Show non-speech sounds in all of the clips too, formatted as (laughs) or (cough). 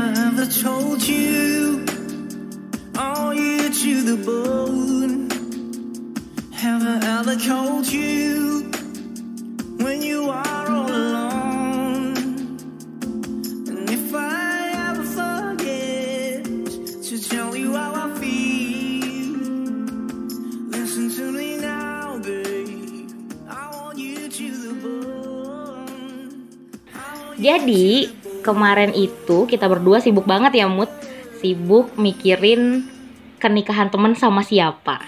I ever told you? Are you to the bone? Have I ever called you when you are all alone? And if I ever forget to tell you how I feel, listen to me now, babe. I want you to the bone. I want you Jadi kemarin itu kita berdua sibuk banget ya Mut. Sibuk mikirin kenikahan temen sama siapa.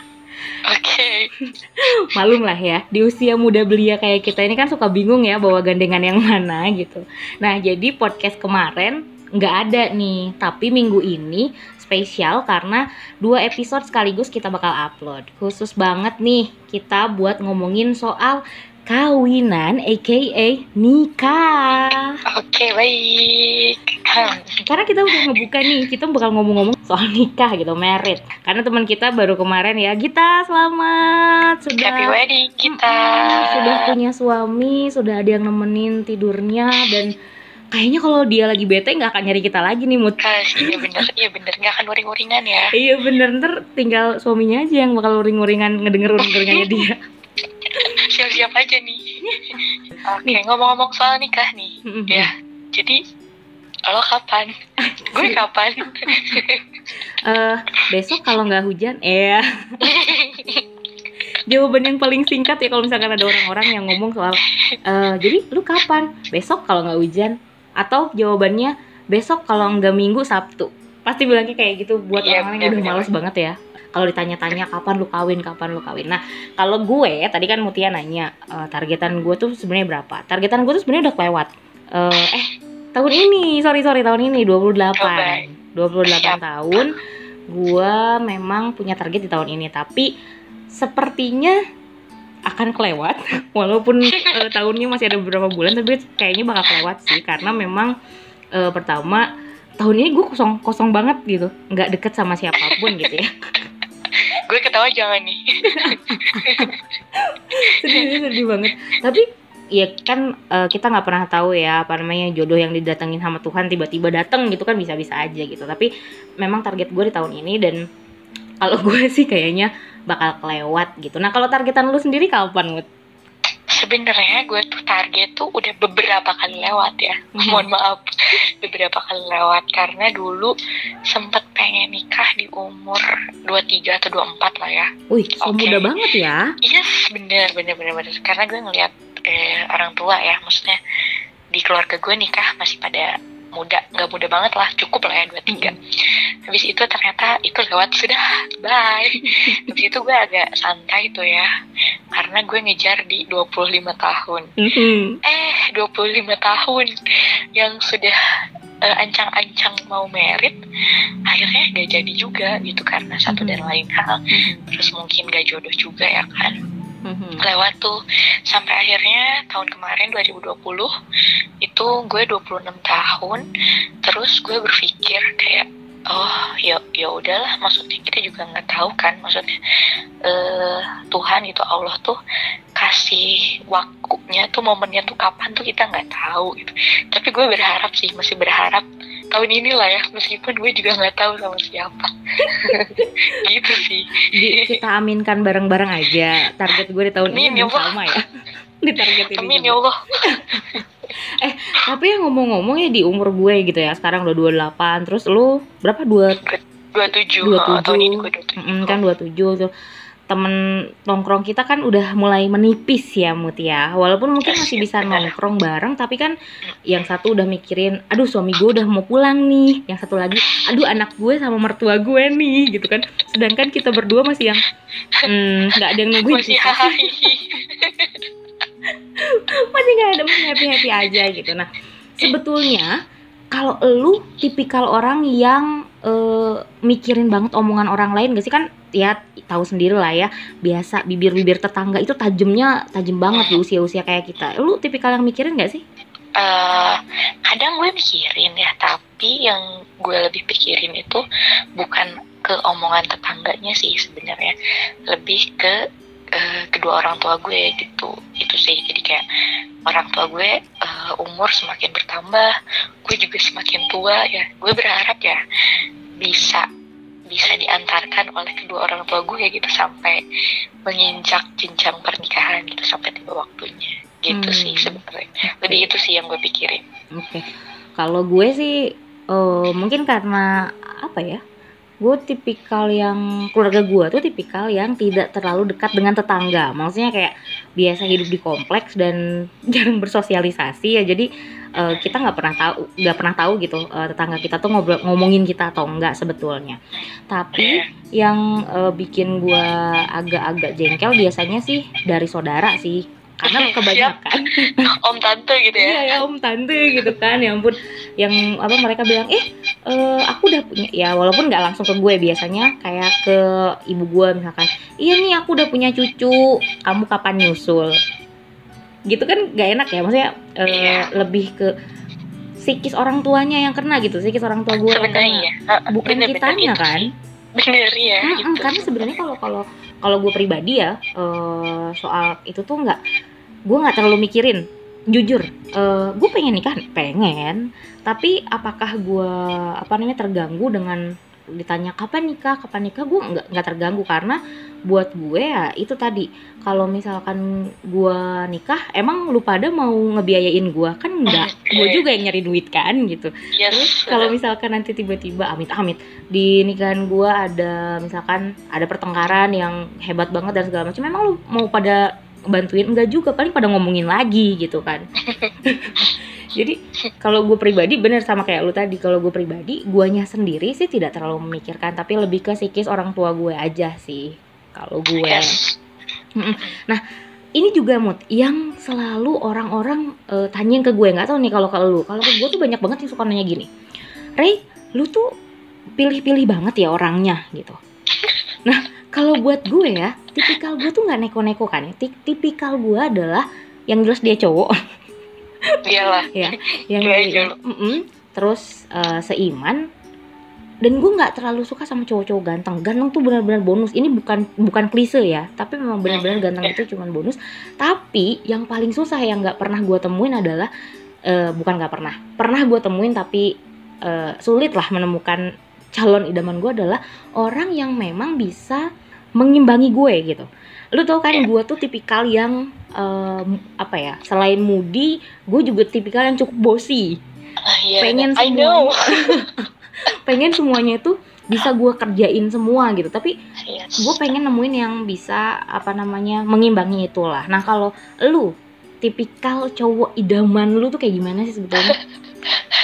Oke. (laughs) Malum lah ya, di usia muda belia kayak kita ini kan suka bingung ya bawa gandengan yang mana gitu. Nah jadi podcast kemarin nggak ada nih Tapi minggu ini spesial karena dua episode sekaligus kita bakal upload. Khusus banget nih kita buat ngomongin soal kawinan aka nikah Oke, baik. Hmm. karena kita udah ngebuka nih kita bakal ngomong-ngomong soal nikah gitu merit karena teman kita baru kemarin ya Gita selamat sudah Happy wedding kita. sudah punya suami sudah ada yang nemenin tidurnya dan kayaknya kalau dia lagi bete nggak akan nyari kita lagi nih mut Ah, iya bener, iya bener. Nggak akan uring-uringan ya. iya bener ntar tinggal suaminya aja yang bakal uring-uringan ngedenger uring-uringannya dia (laughs) Siap-siap aja nih. (laughs) Oke, ngomong-ngomong soal nikah nih. Ya, jadi lo kapan? Gue (laughs) kapan? Eh, besok kalau nggak hujan eh (laughs) jawaban yang paling singkat ya kalau misalkan ada orang-orang yang ngomong soal eh, jadi lu kapan besok kalau nggak hujan atau jawabannya besok kalau nggak minggu sabtu pasti bilangnya kayak gitu buat Iya, orang-orang yang udah benar-benar. males banget ya kalau ditanya-tanya kapan lu kawin? Kapan lu kawin? Nah kalau gue tadi kan Mutia nanya eh, targetan gue tuh sebenarnya berapa? Targetan gue tuh sebenarnya udah kelewat. Eh, eh tahun ini sorry sorry tahun ini 28 Oh, baik. 28 Siap. tahun gua memang punya target di tahun ini. Tapi sepertinya akan kelewat (laughs) walaupun eh, tahunnya masih ada beberapa bulan tapi kayaknya bakal kelewat sih. Karena memang eh, pertama tahun ini gue kosong kosong banget gitu. Nggak deket sama siapa pun gitu ya (laughs) gue ketawa jangan nih. (laughs) sedih sedih banget tapi ya kan eh, kita nggak pernah tahu ya apa namanya jodoh yang didatengin sama Tuhan tiba-tiba datang gitu kan bisa-bisa aja gitu tapi memang target gue di tahun ini dan kalau (laughs) gue sih kayaknya bakal kelewat gitu nah kalau targetan lu sendiri kapan Mut? Sebenarnya gue tuh target tuh udah beberapa kali lewat ya. Mhm. (laughs) Mohon maaf, beberapa kali lewat karena dulu sempet pengen nikah di umur 23 atau 24 lah ya. Wih, Oke. muda banget ya. Yes, bener, bener, bener, bener. Karena gue ngeliat eh, orang tua ya, maksudnya di keluarga gue nikah masih pada muda, nggak muda banget lah, cukup lah ya 23. Habis itu ternyata itu lewat sudah, bye. (laughs) Habis itu gue agak santai tuh ya, karena gue ngejar di 25 tahun. Mhm. Eh, 25 tahun yang sudah eh, ancang-ancang mau merit, akhirnya gak jadi juga gitu karena satu dan lain hal. Terus mungkin gak jodoh juga ya kan Mhm. lewat tuh sampai akhirnya tahun kemarin 2020 itu gue 26 tahun terus gue berpikir kayak ya udahlah maksudnya kita juga nggak tahu kan maksudnya eh Tuhan gitu Allah tuh kasih waktunya tuh momennya tuh kapan tuh kita nggak tahu gitu tapi gue berharap sih masih berharap tahun inilah ya meskipun gue juga nggak tahu sama siapa (laughs) gitu sih Di- kita aminkan bareng-bareng aja. Target gue di tahun Amin, ini ya sama ya. (laughs) di target ini. amin ya Allah (laughs) Tapi yang ngomong-ngomong ya di umur gue gitu ya. Sekarang udah 28, terus lu berapa? Dua 27 27. oh, tahun ini gue 27 Mm, kan 27 tuh. Temen nongkrong kita kan udah mulai menipis ya Mut ya. Walaupun mungkin masih bisa nongkrong bareng tapi kan yang satu udah mikirin aduh suami gue udah mau pulang nih. Yang satu lagi aduh anak gue sama mertua gue nih gitu kan. Sedangkan kita berdua masih yang hmm, nggak ada yang nungguin masih kita. (laughs) masih nggak ada masih happy happy aja gitu. Nah sebetulnya kalau lu tipikal orang yang eh, mikirin banget omongan orang lain gak sih? Kan ya tahu sendiri lah ya biasa bibir-bibir tetangga itu tajamnya tajam banget di usia-usia kayak kita. Lu tipikal yang mikirin gak sih? Eh, kadang gue mikirin ya tapi yang gue lebih pikirin itu bukan ke omongan tetangganya sih sebenarnya. Lebih ke eh, kedua orang tua gue gitu itu sih jadi kayak orang tua gue eh, umur semakin bertambah gue juga semakin tua ya gue berharap ya bisa bisa diantarkan oleh kedua orang tua gue gitu sampai menginjak jenjang pernikahan gitu sampai tiba waktunya gitu Hmm. sih sebenarnya lebih itu sih yang gue pikirin Oke. Kalau gue sih eh, mungkin karena apa ya? Gue tipikal yang keluarga gue tuh tipikal yang tidak terlalu dekat dengan tetangga. Maksudnya kayak biasa hidup di kompleks dan (laughs) jarang bersosialisasi ya. Jadi eh, kita nggak pernah tahu nggak pernah tahu gitu eh, tetangga kita tuh ngobrol ngomongin kita atau enggak sebetulnya. Tapi yang eh, bikin gue agak-agak jengkel biasanya sih dari saudara sih. Karena (laughs) kebanyakan. Om tante gitu ya. Iya ya om tante gitu kan. Ya ampun. Yang apa mereka bilang eh eh, aku udah punya ya walaupun nggak langsung ke gue biasanya kayak ke ibu gue misalkan iya nih aku udah punya cucu. Kamu kapan nyusul? Gitu kan nggak enak ya. Maksudnya eh, Iya. lebih ke psikis orang tuanya yang kena gitu psikis orang tua gue sebenarnya ya Eh, bukan bener-bener kitanya itu kan? bener ya Mm-mm, gitu. karena sebenarnya kalau kalau kalau gue pribadi ya eh, soal itu tuh nggak gue nggak terlalu mikirin. Jujur eh, gue pengen nikah pengen. Tapi apakah gue apa namanya terganggu dengan ditanya kapan nikah? Kapan nikah? Gue nggak nggak terganggu. Karena buat gue ya itu tadi. Kalau misalkan gue nikah emang lu pada mau ngebiayain gue kan enggak gue juga yang nyari duit kan gitu. Yes Terus kalau misalkan nanti tiba-tiba amit-amit di nikahan gua ada misalkan ada pertengkaran yang hebat banget dan segala macam, memang lu mau pada bantuin enggak juga paling pada ngomongin lagi gitu kan. (laughs) Jadi kalau gue pribadi bener sama kayak lu tadi kalau gue pribadi guanya sendiri sih tidak terlalu memikirkan tapi lebih ke psikis orang tua gue aja sih kalau gue. yes Ini juga mood yang selalu orang-orang eh, tanyain ke gue nggak tahu nih kalau ke lu. Kalau ke gue tuh banyak banget yang suka nanya gini. Ray, lu tuh pilih-pilih banget ya orangnya gitu. Nah, kalau buat gue ya, tipikal gue tuh nggak neko-neko kan ya. Ti- Tipikal gue adalah yang jelas dia cowok, (laughs) iyalah ya. Yang aja. Mm-mm. terus eh, seiman. Dan gue nggak terlalu suka sama cowok-cowok ganteng. Ganteng tuh benar-benar bonus. Ini bukan bukan klise ya, tapi memang benar-benar ganteng itu cuman bonus. Tapi yang paling susah yang nggak pernah gue temuin adalah eh, bukan nggak pernah, pernah gue temuin tapi eh, sulit lah menemukan calon idaman gue adalah orang yang memang bisa mengimbangi gue gitu. Lu tau kan Iya. gue tuh tipikal yang em, apa ya? Selain moody, gue juga tipikal yang cukup bosi. Ah, iya, pengen I know (laughs) Pengen semuanya itu bisa gue kerjain semua gitu. Tapi yes. gue pengen nemuin yang bisa apa namanya mengimbangi itulah nah kalau lu tipikal cowok idaman lu tuh kayak gimana sih sebetulnya (laughs)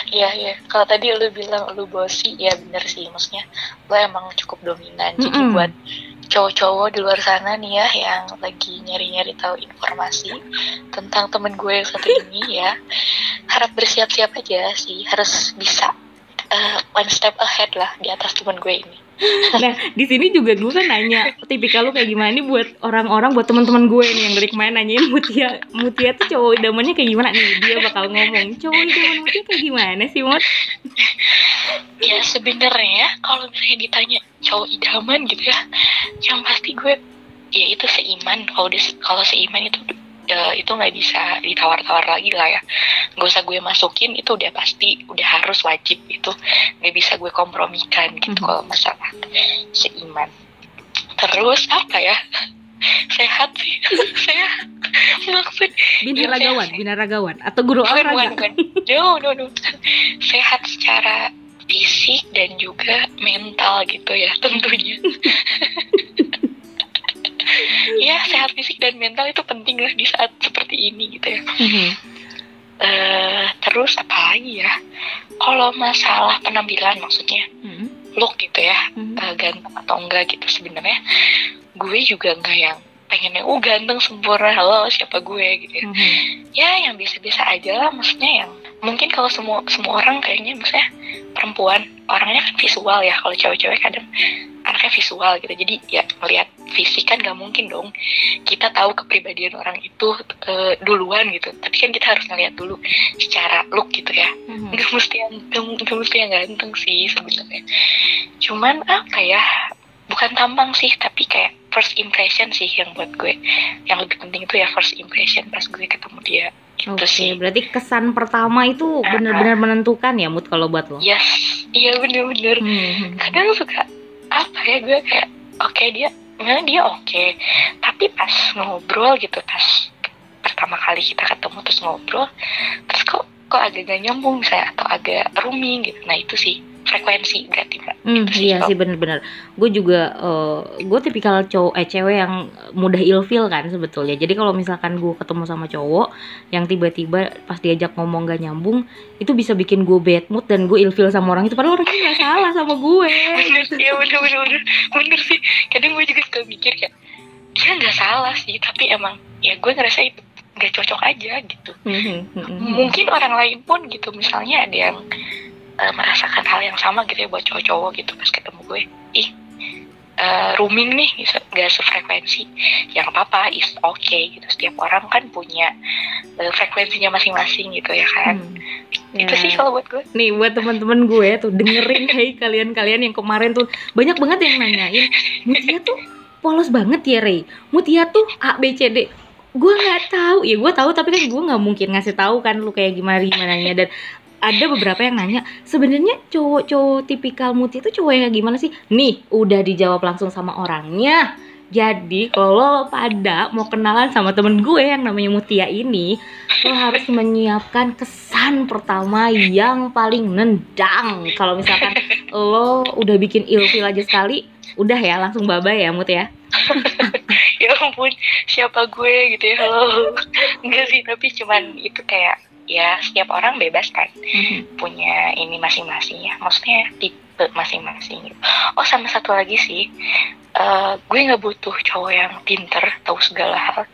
Iya iya. Kalau tadi lu bilang lu bosi, ya bener sih. Maksudnya lo emang cukup dominan. Jadi Mm-mm. buat cowok-cowok di luar sana nih ya yang lagi nyari-nyari tahu informasi tentang temen gue yang satu ini (laughs) ya, harap bersiap-siap aja sih. Harus bisa eh, one step ahead lah di atas temen gue ini. (laughs) nah di sini juga gue kan nanya tipikal lu kayak gimana nih buat orang-orang buat teman-teman gue nih yang dari kemarin nanyain Mutia Mutia tuh cowok idamannya kayak gimana nih dia bakal ngomong cowok idaman Mutia kayak gimana sih Mut Ya sebenarnya kalau misalnya ditanya cowok idaman gitu ya, yang pasti gue ya itu seiman. Kalau seiman itu ya, itu nggak bisa ditawar-tawar lagi lah ya. Gak usah gue masukin itu udah pasti udah harus wajib itu nggak bisa gue kompromikan gitu Mhm. kalau masalah seiman. Terus apa ya? (laughs) Sehat sih, (laughs) sehat. Maksud binaragawan binaragawan atau guru bukan, bukan, olahraga bukan. No, no, no. Sehat secara fisik dan juga mental gitu ya tentunya. (laughs) ya sehat fisik dan mental itu penting lah di saat seperti ini gitu ya. Mhm. Eh, terus apa lagi ya? Kalau masalah penampilan maksudnya Mhm. look gitu ya, Mhm. eh, ganteng atau enggak gitu sebenarnya gue juga enggak yang pengen yang oh ganteng sempurna halo siapa gue gitu ya Mhm. ya yang biasa-biasa aja lah maksudnya yang mungkin kalau semua semua orang kayaknya maksudnya perempuan orangnya kan visual ya kalau cewek-cewek kadang anaknya visual gitu. Jadi ya melihat fisik kan gak mungkin dong. Kita tahu kepribadian orang itu eh, duluan gitu. Tapi kan kita harus ngeliat dulu secara look gitu ya. Mhm. nggak mesti yang nggak nggak mesti yang ganteng sih sebenarnya. Cuman apa ya bukan tampang sih tapi kayak first impression sih yang buat gue. Yang lebih penting itu ya first impression pas gue ketemu dia. Itu Oke, sih. berarti kesan pertama itu benar-benar menentukan ya mood kalau buat lo. yes. Iya bener-bener Hmm. kadang suka apa ya gue oke dia memang dia oke. Tapi pas ngobrol gitu pas pertama kali kita ketemu terus ngobrol terus kok kok agak gak nyambung misalnya atau agak rooming gitu. Nah itu sih frekuensi berarti mbak Hmm, Itu sih iya sih bener-bener. Gue juga, eh, gue tipikal cowok, eh cewek yang mudah ilfil kan sebetulnya. Jadi kalau misalkan gue ketemu sama cowok yang tiba-tiba pas diajak ngomong gak nyambung, itu bisa bikin gue bad mood dan gue ilfil sama orang itu. Padahal orangnya gak salah sama gue. (laughs) bener iya bener bener bener bener sih kadang gue juga suka mikir kayak dia nggak salah sih tapi emang ya gue ngerasa itu nggak cocok aja gitu Hmm, hmm, hmm. mungkin orang lain pun gitu misalnya ada yang eh, merasakan hal yang sama gitu ya buat cowok-cowok gitu pas ketemu gue. Ih eh, rooming nih bisa gak sefrekuensi. Ya nggak apa-apa is okay gitu. Setiap orang kan punya eh, frekuensinya masing-masing gitu ya kan. Hmm. itu Ya. sih kalau buat gue. Nih buat teman-teman gue tuh dengerin (laughs) hey kalian-kalian yang kemarin tuh banyak banget yang nanyain Mutia tuh polos banget ya Rey? Mutia tuh A B C D. Gue nggak tahu. Ya gue tahu tapi kan gue nggak mungkin ngasih tahu kan lu kayak gimana gimana dan ada beberapa yang nanya sebenarnya cowok-cowok tipikal Mutia tuh cowok yang gimana sih? Nih udah dijawab langsung sama orangnya. Jadi kalau lo pada mau kenalan sama temen gue yang namanya Mutia ini lo harus menyiapkan kesan pertama yang paling nendang. Kalau misalkan lo udah bikin ilfil aja sekali udah ya langsung baba ya Mut ya. (laughs) Ya ampun siapa gue gitu ya? Halo. Enggak sih tapi cuman itu kayak ya setiap orang bebas kan punya ini masing-masing ya. Maksudnya tipe masing-masing gitu. oh sama satu lagi sih. Eh, gue nggak butuh cowok yang pinter tahu segala hal.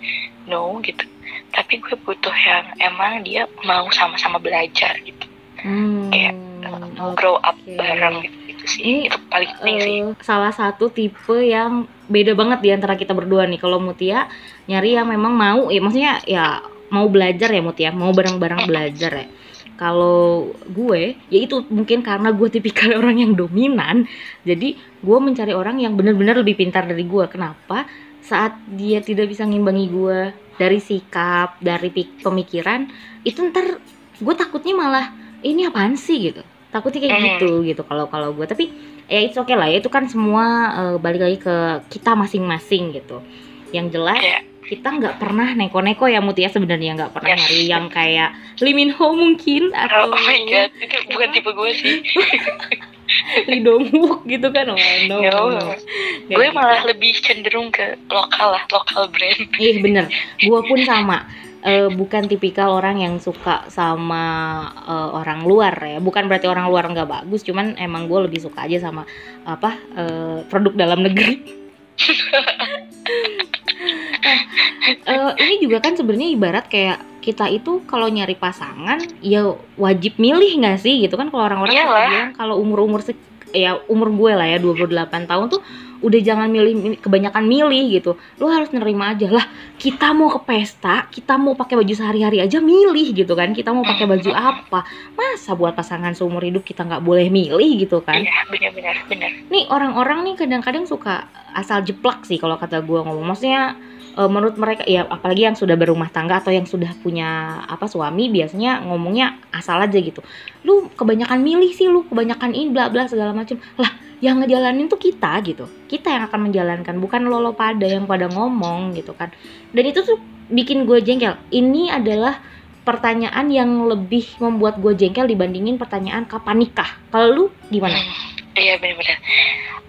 No gitu. Tapi gue butuh yang emang dia mau sama-sama belajar gitu. Hmm, Kayak, oke. grow up bareng gitu, gitu sih. Ini, itu paling penting sih. Eh, salah satu tipe yang beda banget di antara kita berdua nih. Kalau Mutia nyari yang memang mau, ya maksudnya ya mau belajar ya Mutia, mau bareng-bareng belajar ya. Kalau gue, ya itu mungkin karena gue tipikal (laughs) orang yang dominan, jadi gue mencari orang yang benar-benar lebih pintar dari gue. Kenapa? Saat dia tidak bisa ngimbangi gue dari sikap, dari pemikiran, itu ntar gue takutnya malah ini apaan sih gitu. Takutnya kayak Hmm. gitu gitu kalau kalau gue. Tapi ya itu oke lah ya itu kan semua eh, balik lagi ke kita masing-masing gitu yang jelas Kayak, kita nggak pernah neko-neko ya Mutia sebenarnya nggak pernah Yes. nyari yang kayak Liminho mungkin atau oh my god itu bukan tipe gue sih (laughs) Wook gitu kan oh no, No. no. Gue gitu. malah lebih cenderung ke lokal lah lokal brand Ih bener, (laughs) gue pun sama. Eh, bukan tipikal orang yang suka sama eh, orang luar ya. Bukan berarti orang luar nggak bagus, cuman emang gue lebih suka aja sama apa eh, produk dalam negeri. (laughs) Eh, ini juga kan sebenarnya ibarat kayak kita itu kalau nyari pasangan ya wajib milih nggak sih? Gitu kan kalau orang-orang bilang kalau umur-umur ya umur gue lah ya 28 tahun tuh udah jangan milih milih- kebanyakan milih gitu. Lo harus nerima aja lah kita mau ke pesta kita mau pakai baju sehari-hari aja milih gitu kan. Kita mau pakai baju apa? Masa buat pasangan seumur hidup kita nggak boleh milih gitu kan? Iya benar-benar benar. Nih orang-orang nih kadang-kadang suka asal jeplak sih kalau kata gue ngomong. Maksudnya eh, menurut mereka ya apalagi yang sudah berumah tangga atau yang sudah punya apa suami biasanya ngomongnya asal aja gitu. Lu kebanyakan milih sih lu kebanyakan ini bla bla segala macem. Lah yang ngejalanin tuh kita gitu. Kita yang akan menjalankan bukan lo lo pada yang pada ngomong gitu kan. Dan itu tuh bikin gue jengkel. Ini adalah pertanyaan yang lebih membuat gue jengkel dibandingin pertanyaan kapan nikah? Kalau lu gimana? Iya benar-benar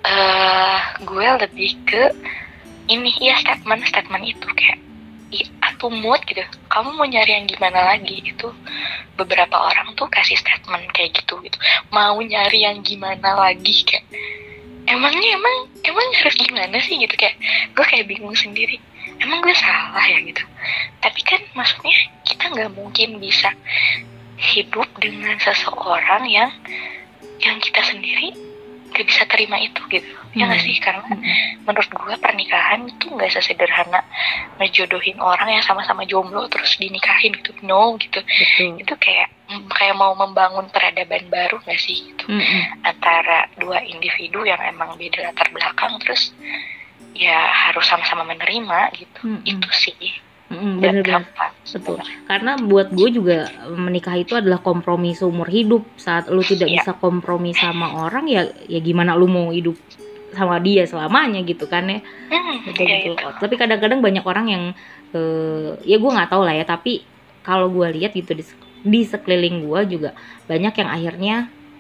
eh gue lebih ke ini ya statement statement itu kayak i- atau mood gitu. Kamu mau nyari yang gimana lagi? Itu beberapa orang tuh kasih statement kayak gitu gitu. Mau nyari yang gimana lagi? Kayak emangnya emang emang harus gimana sih? Gitu kayak gue kayak bingung sendiri. Emang gue salah ya? Gitu. Tapi kan maksudnya kita nggak mungkin bisa hidup dengan seseorang yang yang kita sendiri gak bisa terima itu gitu. Ya Hmm. sih? Karena menurut gue pernikahan itu nggak sesederhana ngejodohin orang yang sama-sama jomblo terus dinikahin gitu. No gitu. Betul. Itu kayak kayak mau membangun peradaban baru nggak sih gitu. Mm-mm. antara dua individu yang emang beda latar belakang terus ya harus sama-sama menerima gitu. Mm-mm. itu sih Dan bener-bener gampang betul karena buat gue juga menikah itu adalah kompromi seumur hidup saat lu tidak Iya. bisa kompromi sama orang ya ya gimana lu mau hidup sama dia selamanya gitu kan ya hmm, Betul, ya betul. itu Tapi kadang-kadang banyak orang yang eh, ya gue nggak tahu lah ya. Tapi kalau gue lihat gitu di, di sekeliling gue juga banyak yang akhirnya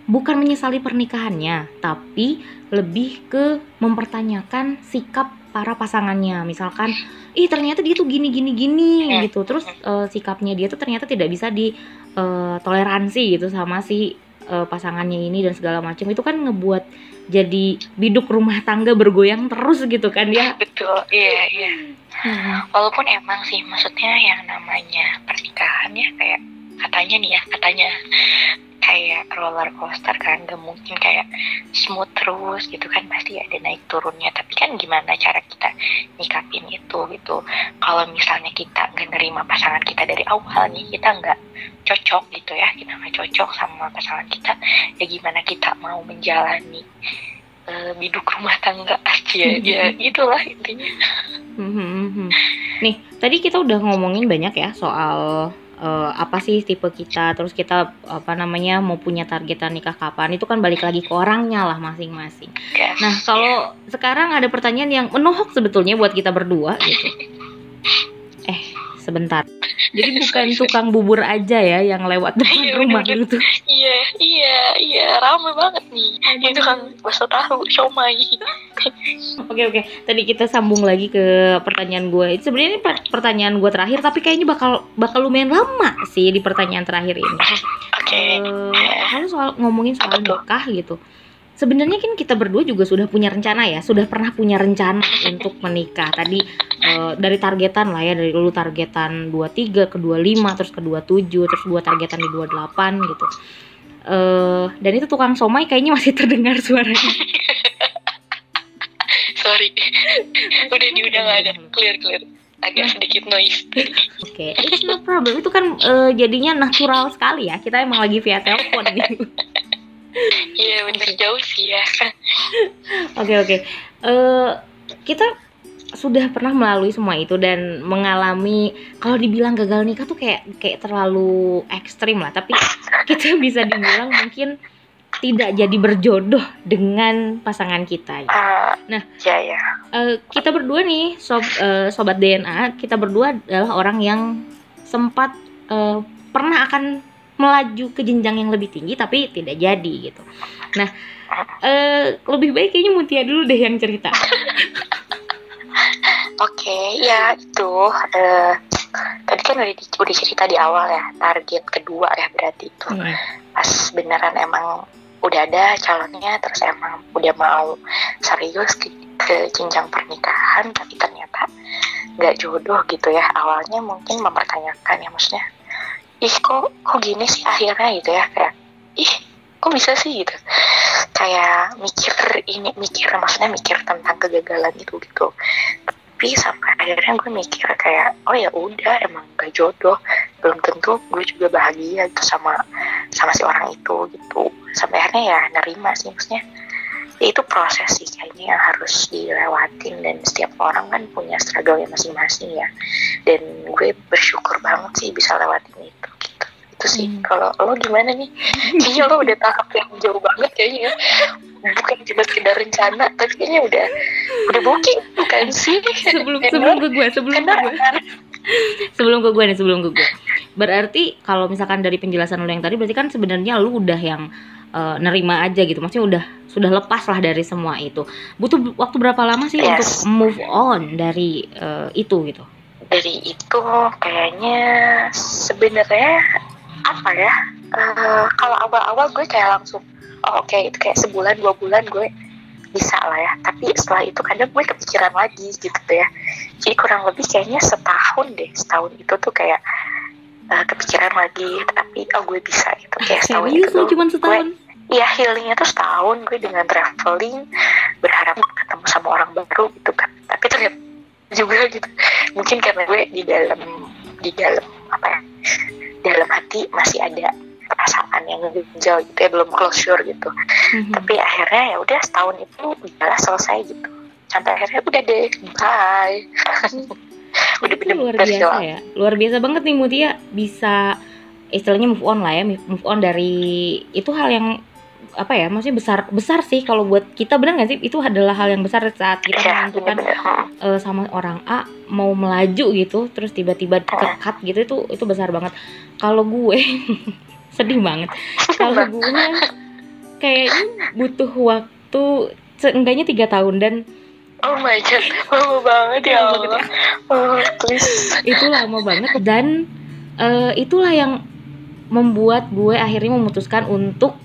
bukan menyesali pernikahannya, tapi lebih ke mempertanyakan sikap para pasangannya. Misalkan, ih ternyata dia tuh gini gini gini Hmm. gitu. Terus eh, sikapnya dia tuh ternyata tidak bisa di eh, toleransi gitu sama si eh, pasangannya ini dan segala macam. Itu kan ngebuat jadi biduk rumah tangga bergoyang terus gitu kan ya. betul iya iya Hmm. walaupun emang sih maksudnya yang namanya pernikahan ya kayak katanya nih ya katanya kayak roller coaster kan gak mungkin kayak smooth terus gitu kan pasti ada naik turunnya. Tapi kan gimana cara kita nyikapin itu gitu? Kalau misalnya kita nggak nerima pasangan kita dari awal nih kita nggak cocok gitu ya kita nggak cocok sama pasangan kita ya gimana kita mau menjalani eh, biduk rumah tangga aja ya itulah intinya. Mhm. Nih, tadi kita udah ngomongin banyak ya soal eh, apa sih tipe kita, terus kita apa namanya mau punya targetan nikah kapan. Itu kan balik lagi ke orangnya lah masing-masing. Yes. Nah, kalau sekarang ada pertanyaan yang menohok sebetulnya buat kita berdua gitu. (laughs) Eh, sebentar. (laughs) Jadi bukan tukang bubur aja ya yang lewat depan Iya, rumah bener-bener. gitu. Iya, iya, iya, rame banget nih. Itu kan bakso tahu, siomay. (laughs) Oke oke, tadi kita sambung lagi ke pertanyaan gue. Itu Sebenarnya ini per- pertanyaan gue terakhir, tapi kayaknya bakal bakal lumayan lama sih di pertanyaan terakhir ini. (laughs) Oke, Eh, kalau soal ngomongin soal nikah gitu, sebenarnya kan kita berdua juga sudah punya rencana ya, sudah pernah punya rencana untuk menikah. Tadi eh, dari targetan lah ya, dari dulu targetan 23 ke 25, terus ke 27, terus gua targetan di 28 gitu. Eh, dan itu tukang somai kayaknya masih terdengar suaranya. (laughs) sorry. udah nih, udah ada. Clear, clear. Agak sedikit noise. Oke, it's no problem. Itu kan eh, jadinya natural sekali ya. Kita emang lagi via telepon nih. (laughs) Iya, bener jauh sih ya. Oke oke. Eh, kita sudah pernah melalui semua itu dan mengalami kalau dibilang gagal nikah tuh kayak kayak terlalu ekstrim lah. Tapi kita (laughs) bisa dibilang mungkin tidak jadi berjodoh dengan pasangan kita. ya. Ah, Nah. ya ya. Eh, kita berdua nih sob, eh, sobat DNA, kita berdua adalah orang yang sempat eh, pernah akan melaju ke jenjang yang lebih tinggi tapi tidak jadi gitu. Nah, eh, lebih baik kayaknya Mutia dulu deh yang cerita. (laughs) Oke, ya itu. eh, tadi kan udah, di- udah cerita di awal ya, target kedua ya berarti itu. Hmm. Pas beneran emang udah ada calonnya, terus emang udah mau serius ke, ke jenjang pernikahan, tapi ternyata nggak jodoh gitu ya. Awalnya mungkin mempertanyakan ya, maksudnya, ih kok kok gini sih akhirnya gitu ya, kayak, ih kok bisa sih gitu. Kayak mikir ini, mikir maksudnya mikir tentang kegagalan itu gitu. Tapi sampai akhirnya gue mikir kayak oh ya udah emang gak jodoh. Belum tentu gue juga bahagia gitu sama sama si orang itu gitu. Sampai akhirnya ya nerima sih maksudnya. ya itu proses sih kayaknya yang harus dilewatin dan setiap orang kan punya struggle yang masing-masing ya. Dan gue bersyukur banget sih bisa lewatin itu gitu. Itu sih. Hmm. kalau lo gimana nih? (laughs) Kayaknya lo udah tahap yang jauh banget kayaknya ya. bukan cuma sekedar rencana tapi kayaknya udah udah booking bukan sih? Sebelum (laughs) sebelum ke gue, sebelum ke gue. sebelum ke gue nih sebelum ke gue berarti kalau misalkan dari penjelasan lo yang tadi berarti kan sebenarnya lu udah yang eh, nerima aja gitu. Maksudnya udah sudah lepas lah dari semua itu. Butuh waktu berapa lama sih Yes. untuk move on dari eh, itu gitu? Dari itu kayaknya sebenarnya apa ya? Eh, kalau awal-awal gue kayak langsung oh, oke itu kayak sebulan dua bulan gue bisa lah ya. Tapi setelah itu kadang gue kepikiran lagi gitu ya. Jadi kurang lebih kayaknya setahun deh setahun itu tuh kayak eh, kepikiran lagi. Tapi oh gue bisa gitu. Kayak setahun serius itu cuma gue Iya healingnya tuh setahun gue dengan traveling berharap ketemu sama orang baru gitu kan. Tapi ternyata juga gitu. Mungkin karena gue di dalam di dalam apa ya dalam hati masih ada perasaan yang ngeganjal gitu ya belum closure gitu. Mhm. tapi akhirnya ya udah setahun itu udahlah selesai gitu. Sampai akhirnya udah deh bye. (laughs) Udah Itu luar biasa ya. Luar biasa banget nih Mutia. Bisa istilahnya move on lah ya move on dari itu hal yang apa ya maksudnya besar besar sih kalau buat kita benar nggak sih? Itu adalah hal yang besar saat kita Iya, menentukan eh, sama orang A mau melaju gitu terus tiba-tiba kekat gitu itu itu besar banget. Kalau gue (laughs) sedih banget. Kalau gue kayaknya butuh waktu seenggaknya tiga tahun dan Oh my god, lama banget ya Allah. Oh, please. itu lama banget dan eh, itulah yang membuat gue akhirnya memutuskan untuk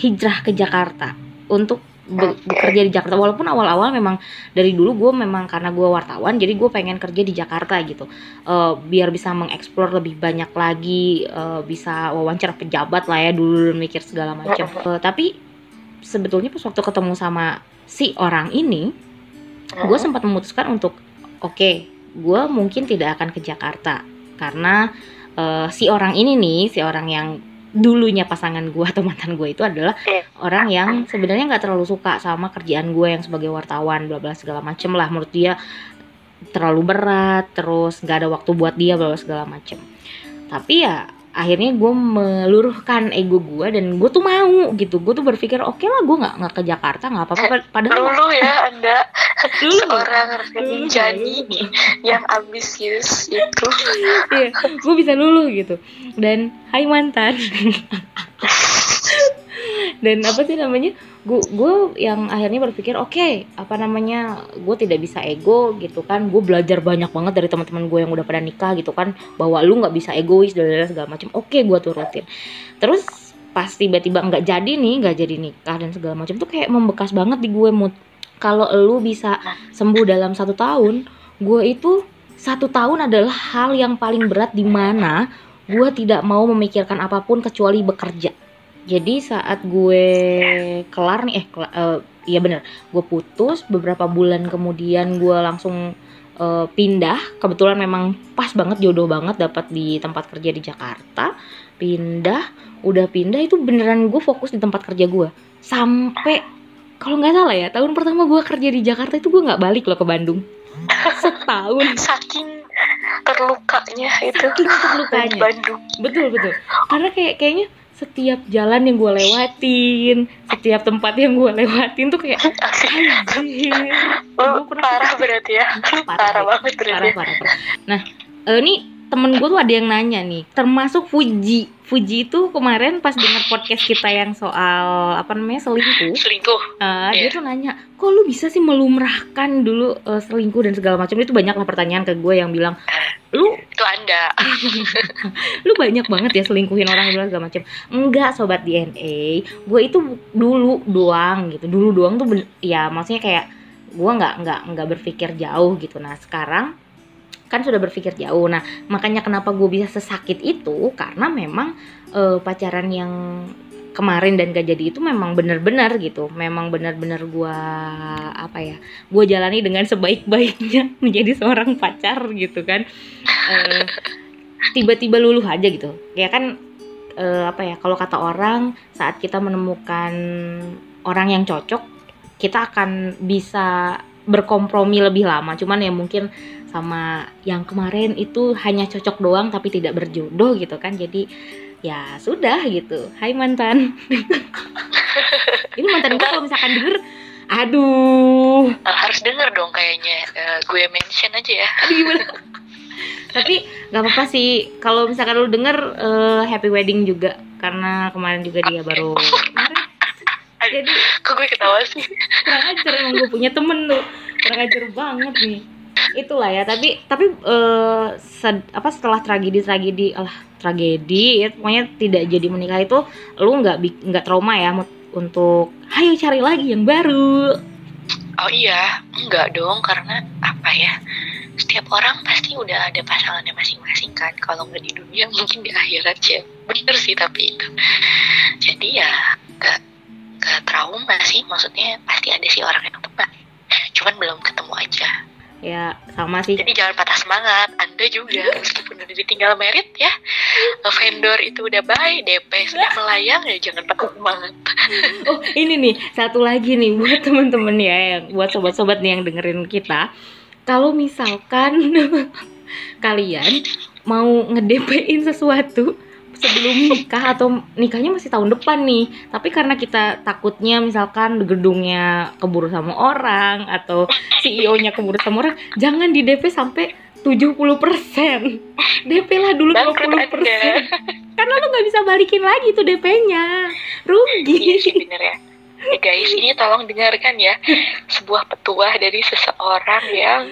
hijrah ke Jakarta untuk be- bekerja di Jakarta. Walaupun awal-awal memang dari dulu gue memang karena gue wartawan jadi gue pengen kerja di Jakarta gitu. Eh, biar bisa mengeksplor lebih banyak lagi eh, bisa wawancara pejabat lah ya dulu mikir segala macam. Eh, tapi sebetulnya pas waktu ketemu sama si orang ini gue sempat memutuskan untuk oke gue mungkin tidak akan ke Jakarta. Karena eh, si orang ini nih si orang yang dulunya pasangan gue atau mantan gue itu adalah Iya. orang yang sebenarnya nggak terlalu suka sama kerjaan gue yang sebagai wartawan bla bla segala macem lah menurut dia terlalu berat terus nggak ada waktu buat dia bla bla segala macem tapi ya akhirnya gue meluruhkan ego gue dan gue tuh mau gitu. Gue tuh berpikir oke lah gue nggak nggak ke Jakarta nggak apa-apa. Padahal Lulu ya Anda. (laughs) Lulu. seorang Lulu, lulu. yang ambisius itu. (laughs) iya gue bisa luluh gitu. Dan hai mantan. (laughs) Dan apa sih namanya gue yang akhirnya berpikir oke apa namanya gue tidak bisa ego gitu kan. Gue belajar banyak banget dari teman-teman gue yang udah pada nikah gitu kan. Bahwa lu nggak bisa egois dan segala macam. Oke gue turutin. Terus pas tiba-tiba nggak jadi nih nggak jadi nikah dan segala macam tuh kayak membekas banget di gue mood. Kalau lu bisa sembuh dalam satu tahun gue itu satu tahun adalah hal yang paling berat di mana gue tidak mau memikirkan apa pun kecuali bekerja. Jadi saat gue kelar nih, eh, kela- eh, iya bener, gue putus beberapa bulan kemudian gue langsung eh, pindah. Kebetulan memang pas banget jodoh banget dapat di tempat kerja di Jakarta. Pindah, udah pindah itu beneran gue fokus di tempat kerja gue. Sampai kalau nggak salah ya tahun pertama gue kerja di Jakarta itu gue nggak balik loh ke Bandung. Setahun. Saking terlukanya itu. Saking terlukanya. Bandung. betul betul. Karena kayak kayaknya setiap jalan yang gue lewatin setiap tempat yang gue lewatin tuh kayak anjir Oh, parah berarti ya. Parah banget berarti. parah parah, parah. nah eh, ini temen gue tuh ada yang nanya nih termasuk Fuji Fuji itu kemarin pas denger podcast kita yang soal apa namanya selingkuh. Selingkuh. eh, dia Iya. tuh nanya kok lu bisa sih melumrahkan dulu eh, selingkuh dan segala macam? Itu banyak lah pertanyaan ke gue yang bilang lu? Itu Anda. (laughs) (laughs) lu banyak banget ya selingkuhin orang dulu segala macam. Enggak sobat DNA gue itu dulu doang gitu. Dulu doang tuh ben- ya maksudnya kayak gue nggak nggak nggak berpikir jauh gitu. Nah sekarang kan sudah berpikir jauh. Nah makanya kenapa gue bisa sesakit itu? Karena memang eh, pacaran yang kemarin dan gak jadi itu memang benar-benar gitu. Memang benar-benar gue apa ya gue jalani dengan sebaik-baiknya (laughs) menjadi seorang pacar gitu kan. Eh, tiba-tiba luluh aja gitu. Ya kan eh, apa ya kalau kata orang saat kita menemukan orang yang cocok kita akan bisa berkompromi lebih lama. Cuman ya mungkin sama yang kemarin itu hanya cocok doang tapi tidak berjodoh gitu kan. Jadi ya sudah gitu. Hai mantan. Ini mantan gue kalau misalkan denger aduh. Nah, harus denger dong kayaknya. Eh, gue mention aja ya. Aduh, gimana? Tapi nggak apa-apa sih. Kalau misalkan lu denger eh, happy wedding juga. Karena kemarin juga dia baru. Jadi Kok gue ketawa sih? kurang ajar emang gue punya temen tuh kurang ajar banget nih itulah ya tapi tapi eh, sed- apa setelah tragedi tragedi alah tragedi ya, pokoknya tidak jadi menikah itu lu nggak nggak trauma ya untuk ayo cari lagi yang baru Oh iya, enggak dong karena apa ya? Setiap orang pasti udah ada pasangannya masing-masing kan. Kalau nggak di dunia mungkin di akhirat ya. Bener sih tapi itu. Jadi ya nggak nggak trauma sih. Maksudnya pasti ada sih orang yang tepat. Cuman belum ketemu aja. ya sama sih Jadi jangan patah semangat. Anda juga (laughs) meskipun udah ditinggal merit ya vendor itu udah baik DP sudah melayang ya jangan patah semangat Oh ini nih satu lagi nih buat temen-temen ya yang buat sobat-sobat nih yang dengerin kita. Kalau misalkan (laughs) kalian mau ngedepin sesuatu sebelum nikah atau nikahnya masih tahun depan nih. Tapi karena kita takutnya misalkan gedungnya keburu sama orang atau CEO-nya keburu sama orang jangan di DP sampai 70% DP lah dulu bangkrut 20% anda karena lu nggak bisa balikin lagi tuh DP-nya rugi. Iya sih bener ya Ya guys, ini tolong dengarkan ya sebuah petuah dari seseorang yang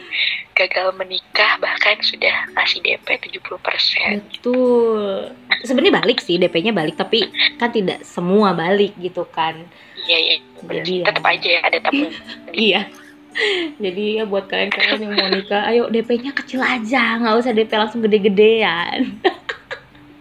gagal menikah bahkan sudah ngasih DP 70%. Betul. Sebenarnya balik sih DP-nya balik tapi kan tidak semua balik gitu kan. Iya iya. Jadi ya. tetap aja ya ada tabungan. (laughs) Iya. Jadi ya buat kalian-kalian yang mau nikah, ayo DP-nya kecil aja, nggak usah DP langsung gede-gedean. (laughs)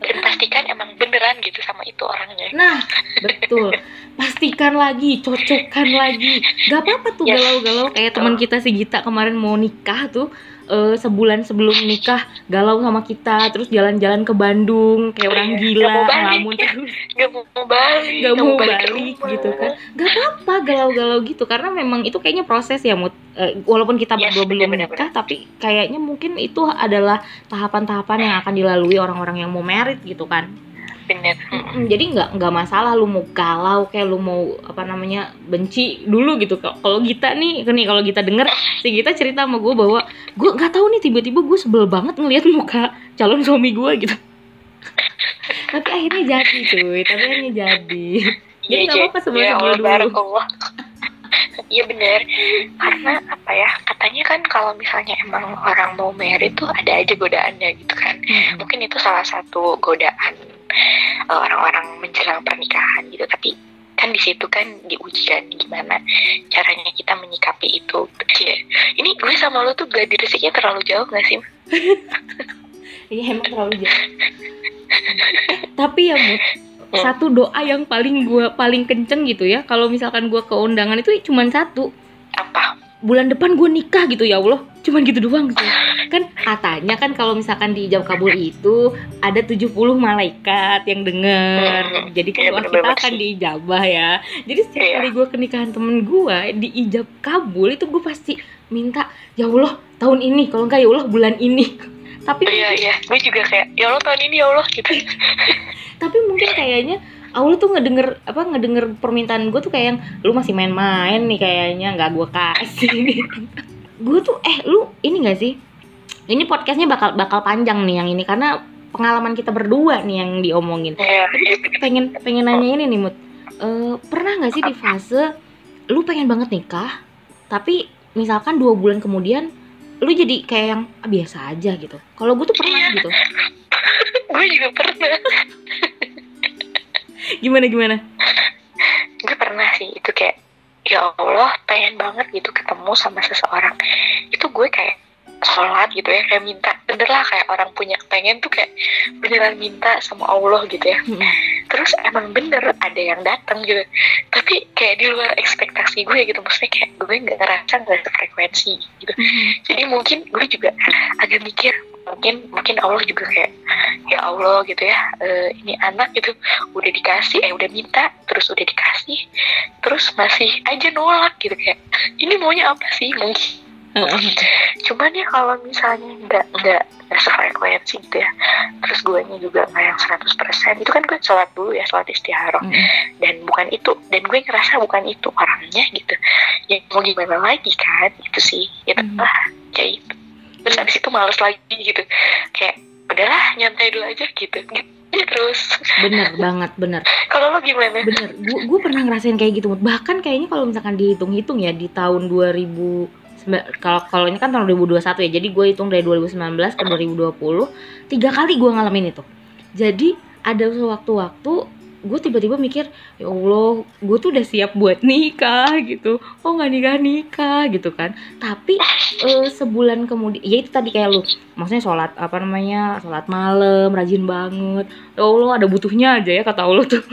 Dan pastikan emang beneran gitu sama itu orangnya. Nah, betul. Pastikan lagi, cocokkan lagi. Gak apa-apa tuh Yes. galau-galau kayak teman kita si Gita kemarin mau nikah tuh eh, sebulan sebelum nikah galau sama kita, terus jalan-jalan ke Bandung kayak orang Iya, gila, nggak mau balik. ngelamun terus. Gak mau balik, gak mau balik, ke rumah. gitu kan gak apa-apa galau-galau gitu karena memang itu kayaknya proses ya Mut Eh, walaupun kita Yes, berdua belum benar-benar. nikah tapi kayaknya mungkin itu adalah tahapan-tahapan yang akan dilalui orang-orang yang mau merit gitu kan. Bener. Jadi nggak nggak masalah lu mau galau kayak lu mau apa namanya benci dulu gitu. Kalau- kalau kita nih nih kalau kita denger si kita cerita sama gue bahwa gue nggak tahu nih tiba-tiba gue sebel banget ngelihat muka calon suami gue gitu. (laughs) Tapi akhirnya jadi cuy. Tapi akhirnya jadi. Jadi nggak apa-apa sebel ya sebel Allah, dulu. (laughs) Iya bener, karena apa ya katanya kan kalau misalnya emang orang mau merit tuh ada aja godaannya gitu kan. Mm-mm. Mungkin itu salah satu godaan eh, orang-orang menjelang pernikahan gitu. Tapi kan di situ kan diujikan gimana caranya kita menyikapi itu. Cie, ini gue sama lo tuh gak rezekinya terlalu jauh gak sih? (laughs) iya emang terlalu jauh (laughs) tapi ya Mut Hmm. Satu doa yang paling gua paling kenceng gitu ya. Kalau misalkan gua ke undangan itu cuma satu. Apa? bulan depan gue nikah gitu ya Allah. Cuman gitu doang sih. Kan katanya kan kalau misalkan di ijab kabul itu ada 70 malaikat yang denger. Hmm, jadi kan iya, doa kita akan diijabah ya. Jadi setiap Iya. kali gue ke nikahan temen gue di ijab kabul itu gue pasti minta ya Allah tahun ini kalau enggak ya Allah bulan ini tapi Iya iya, gue juga kayak ya Allah tahun ini ya Allah gitu. tapi mungkin kayaknya Allah tuh ngedenger apa ngedenger permintaan gue tuh kayak yang lu masih main-main nih kayaknya nggak gue kasih. (laughs) Gue tuh eh lu ini gak sih? Ini podcastnya bakal bakal panjang nih yang ini karena pengalaman kita berdua nih yang diomongin. Iya. tapi pengen pengen nanya ini nih mut. Eh, pernah nggak sih di fase lu pengen banget nikah tapi misalkan dua bulan kemudian lu jadi kayak yang "Ah, biasa aja gitu kalau gue tuh pernah Iya. gitu (laughs) gue juga pernah. (laughs) gimana gimana gue pernah sih itu kayak ya Allah pengen banget gitu ketemu sama seseorang itu gue kayak sholat gitu ya kayak minta bener lah kayak orang punya pengen tuh kayak beneran minta sama Allah gitu ya. Terus emang bener ada yang datang gitu. Tapi kayak di luar ekspektasi gue gitu maksudnya kayak gue nggak ngerasa nggak frekuensi gitu. Jadi mungkin gue juga agak mikir mungkin mungkin Allah juga kayak ya Allah gitu ya eh, ini anak gitu udah dikasih eh udah minta terus udah dikasih terus masih aja nolak gitu kayak. Ini maunya apa sih? Mungkin (laughs) cuman ya kalau misalnya nggak nggak nggak sefrekuensi gitu ya. Terus gue juga nggak yang 100% itu kan gue sholat dulu ya sholat istiharoh Mm-mm. dan bukan itu. Dan gue ngerasa bukan itu orangnya gitu. Ya mau gimana lagi kan? Itu sih. Itu Hmm. lah kayak itu terus abis itu males lagi gitu. Kayak udahlah nyantai dulu aja gitu. Gitu terus. Bener (laughs) banget bener. Kalau lo gimana? Bener. Gue pernah ngerasain kayak gitu. Bahkan kayaknya kalau misalkan dihitung-hitung ya di tahun 2000 semba- kalau kalau ini kan tahun 2021 ya jadi gue hitung dari 2019 ke 2020 tiga kali gue ngalamin itu. Jadi ada sewaktu-waktu gue tiba-tiba mikir ya Allah gue tuh udah siap buat nikah gitu. Oh nggak nikah nikah gitu kan. Tapi eh, sebulan kemudian ya itu tadi kayak lu maksudnya sholat apa namanya sholat malam rajin banget. Ya Allah ada butuhnya aja ya kata Allah tuh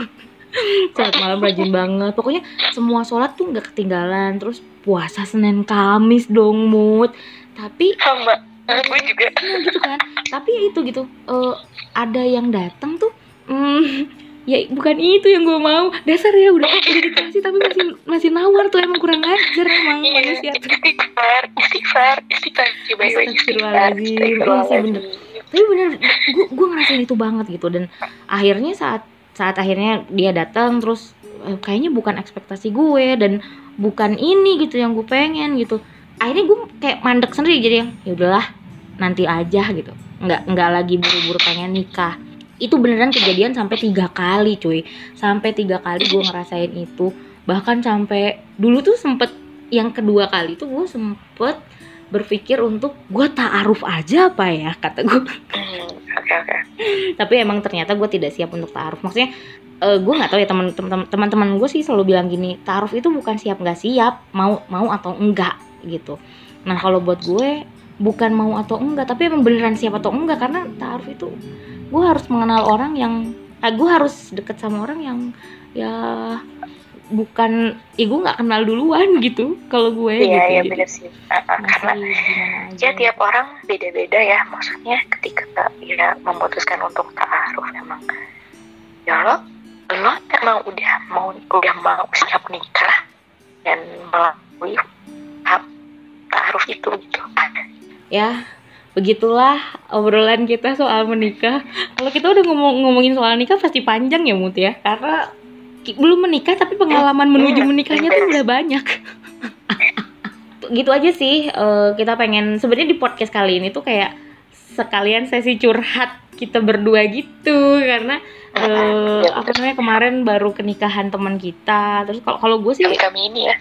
sholat malam rajin banget. Pokoknya semua sholat tuh nggak ketinggalan. Terus puasa senin kamis dong mood. Tapi sama gue juga. Iya gitu kan. Tapi ya itu gitu. Eh, ada yang datang tuh hmm, ya bukan itu yang gue mau. Dasar ya udah udah dikasih tapi masih masih nawar tuh emang kurang ajar emang iya manusia istighfar istighfar istighfar. Astagfirullahaladzim. Iya sih, bener. tapi bener gue gue ngerasain itu banget gitu. Dan akhirnya saat saat akhirnya dia datang terus eh, kayaknya bukan ekspektasi gue dan bukan ini gitu yang gue pengen gitu. Akhirnya gue kayak mandek sendiri jadi yang ya udahlah nanti aja gitu. Nggak nggak lagi buru-buru pengen nikah. Itu beneran kejadian sampai tiga kali cuy. Sampai tiga kali gue ngerasain itu. Bahkan sampai dulu tuh sempet yang kedua kali tuh gue sempet berpikir untuk gue taaruf aja apa ya? (laughs) kata gue Hmm, oke oke. Tapi emang ternyata gue tidak siap untuk taaruf. Maksudnya eh, gue nggak tahu ya teman teman-teman gue sih selalu bilang gini taaruf itu bukan siap nggak siap mau mau atau enggak gitu. Nah kalau buat gue bukan mau atau enggak tapi emang beneran siap atau enggak karena taaruf itu gue harus mengenal orang yang eh, gue harus deket sama orang yang ya bukan ya gue nggak kenal duluan gitu kalau gue iya gitu. iya bener sih. Uh, uh, karena ya tiap orang beda-beda ya. Maksudnya ketika ya memutuskan untuk taaruf emang ya lo lo emang udah mau udah mau siap nikah dan melalui taaruf itu gitu. Ya begitulah obrolan kita soal menikah. Kalau kita udah ngomong ngomongin soal nikah pasti panjang ya mut ya. Karena belum menikah tapi pengalaman menuju menikahnya tuh udah banyak. (laughs) Gitu aja sih eh, kita pengen sebenarnya di podcast kali ini tuh kayak sekalian sesi curhat kita berdua gitu. Karena eh, Iya, apa namanya kemarin baru kenikahan teman kita. Terus kalau kalau gue sih kami kami ini ya.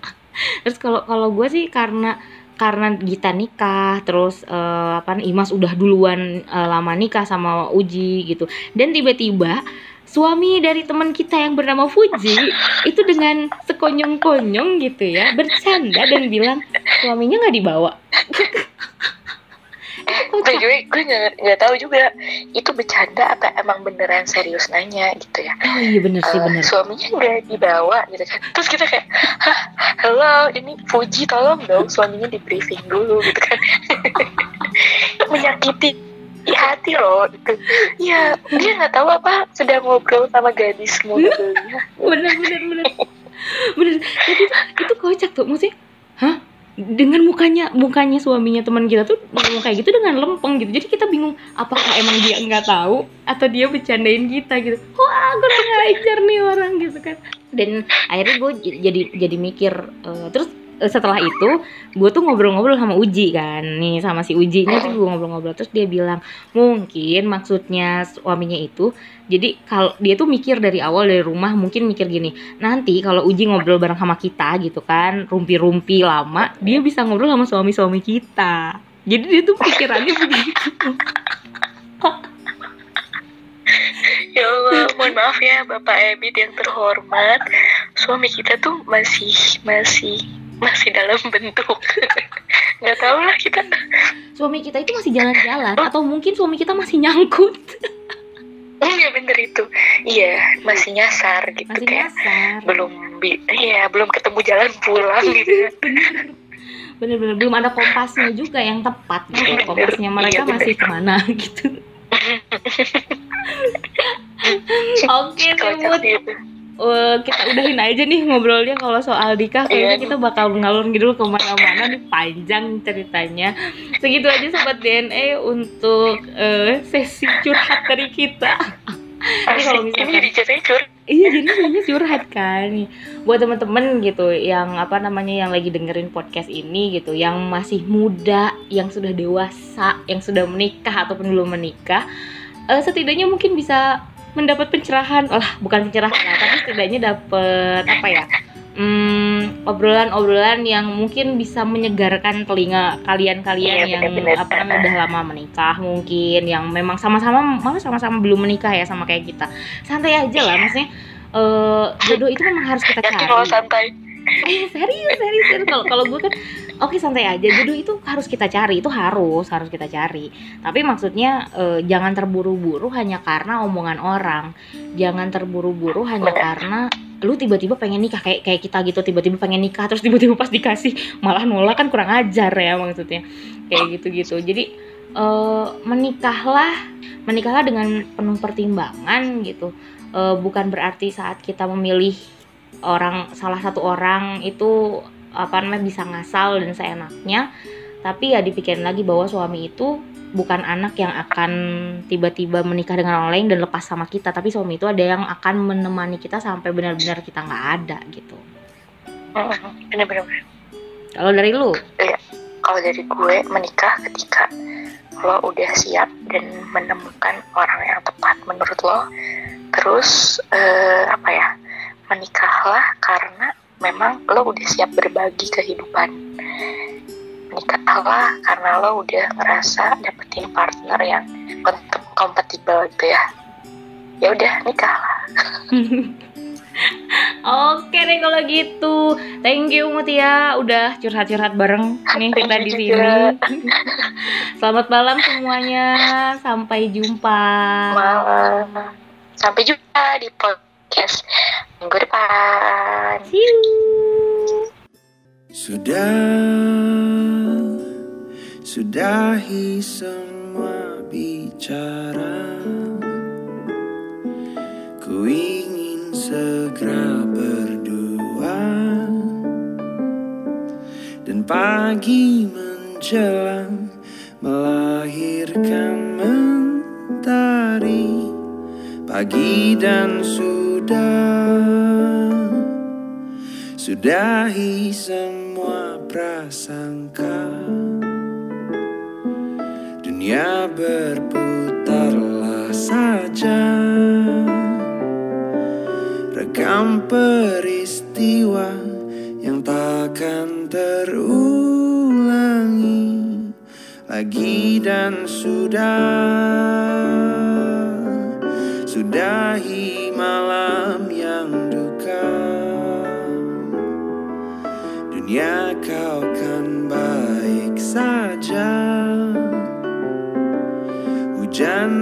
(laughs) Terus kalau kalau gue sih karena karena Gita nikah, terus eh, apa Imas udah duluan eh, lama nikah sama Uji gitu. Dan tiba-tiba suami dari teman kita yang bernama Fuji itu dengan sekonyong-konyong gitu ya bercanda dan bilang suaminya nggak dibawa. gue juga gue nggak tahu juga itu bercanda apa emang beneran serius nanya gitu ya Oh iya bener sih Eh, bener. suaminya nggak dibawa gitu kan terus kita kayak hah halo ini Fuji tolong dong suaminya di briefing dulu gitu kan (laughs) menyakiti di hati loh itu ya dia nggak tahu apa sedang ngobrol sama gadis mobilnya (laughs) bener bener bener. Bener. Itu, itu kocak tuh maksudnya hah? Dengan mukanya mukanya suaminya teman kita tuh ngomong kayak gitu dengan lempeng gitu. Jadi kita bingung apakah emang dia nggak tahu atau dia bercandain kita gitu. Wah gue ngajar nih orang gitu kan? Dan akhirnya gue jadi jadi mikir eh, terus setelah itu gue tuh ngobrol-ngobrol sama Uji kan. Nih sama si Ujinya tuh gue ngobrol-ngobrol. Terus dia bilang mungkin maksudnya suaminya itu jadi kalau dia tuh mikir dari awal dari rumah mungkin mikir gini nanti kalau Uji ngobrol bareng sama kita gitu kan rumpi-rumpi lama dia bisa ngobrol sama suami-suami kita. Jadi dia tuh pikirannya begitu. Ya Allah mohon maaf ya Bapak Ebit yang terhormat. Suami kita tuh masih masih masih dalam bentuk. (laughs) Nggak tahu lah kita. Suami kita itu masih jalan-jalan atau mungkin suami kita masih nyangkut? Iya bener itu. Iya masih nyasar gitu masih kayak nyasar. belum iya belum ketemu jalan pulang gitu ya. (laughs) bener-bener belum ada kompasnya juga yang tepat gitu. Bener. kompasnya mereka Iya, bener. masih ke mana (laughs) gitu. Oke Semut Eh, kita udahin aja nih ngobrolnya kalau soal nikah. Kayaknya Iya. kita bakal ngalur ngidul ke mana-mana nih panjang ceritanya. Segitu aja sobat DNA untuk eh, sesi curhat dari kita. (laughs) Kalau ini diceritain cur iya jadi sebenarnya curhat kan. Buat temen-temen gitu yang apa namanya yang lagi dengerin podcast ini gitu yang masih muda yang sudah dewasa yang sudah menikah ataupun belum menikah eh, setidaknya mungkin bisa mendapat pencerahan. Lah bukan pencerahan lah tapi setidaknya dapat apa ya hmm, obrolan-obrolan yang mungkin bisa menyegarkan telinga kalian-kalian Iya, yang benar-benar. apa namanya udah lama menikah mungkin yang memang sama-sama malah sama-sama belum menikah ya sama kayak kita. Santai aja lah maksudnya eh jodoh itu memang harus kita cari. santai eh serius serius, serius. kalau kalau gue kan oke santai aja. Jodoh itu harus kita cari itu harus harus kita cari. Tapi maksudnya eh, jangan terburu-buru hanya karena omongan orang. Jangan terburu-buru hanya karena lu tiba-tiba pengen nikah kayak kayak kita gitu tiba-tiba pengen nikah terus tiba-tiba pas dikasih malah nolak kan kurang ajar ya maksudnya. Kayak gitu-gitu. Jadi eh, menikahlah menikahlah dengan penuh pertimbangan gitu. Eh, bukan berarti saat kita memilih orang salah satu orang itu apa namanya bisa ngasal dan seenaknya. Tapi ya dipikirin lagi bahwa suami itu bukan anak yang akan tiba-tiba menikah dengan orang lain dan lepas sama kita. Tapi suami itu ada yang akan menemani kita sampai benar-benar kita nggak ada gitu. Mm-mm, bener-bener kalau dari lu? Kalau dari gue menikah ketika lo udah siap dan menemukan orang yang tepat menurut lo. Terus eh, apa ya menikahlah karena memang lo udah siap berbagi kehidupan menikahlah karena lo udah ngerasa dapetin partner yang kom- kompatibel gitu ya ya udah nikahlah (laughs) Oke deh kalau gitu. Thank you Mutia udah curhat-curhat bareng nih kita di sini. (laughs) Selamat malam semuanya. Sampai jumpa. malam sampai jumpa di podcast minggu depan. See you. Sudah, sudahi semua bicara. Ku ingin segera berdua Dan pagi menjelang melahirkan mentari Pagi dan sudah. Sudahi semua prasangka. Dunia berputarlah saja. Rekam peristiwa yang takkan terulangi Lagi dan sudah Hujan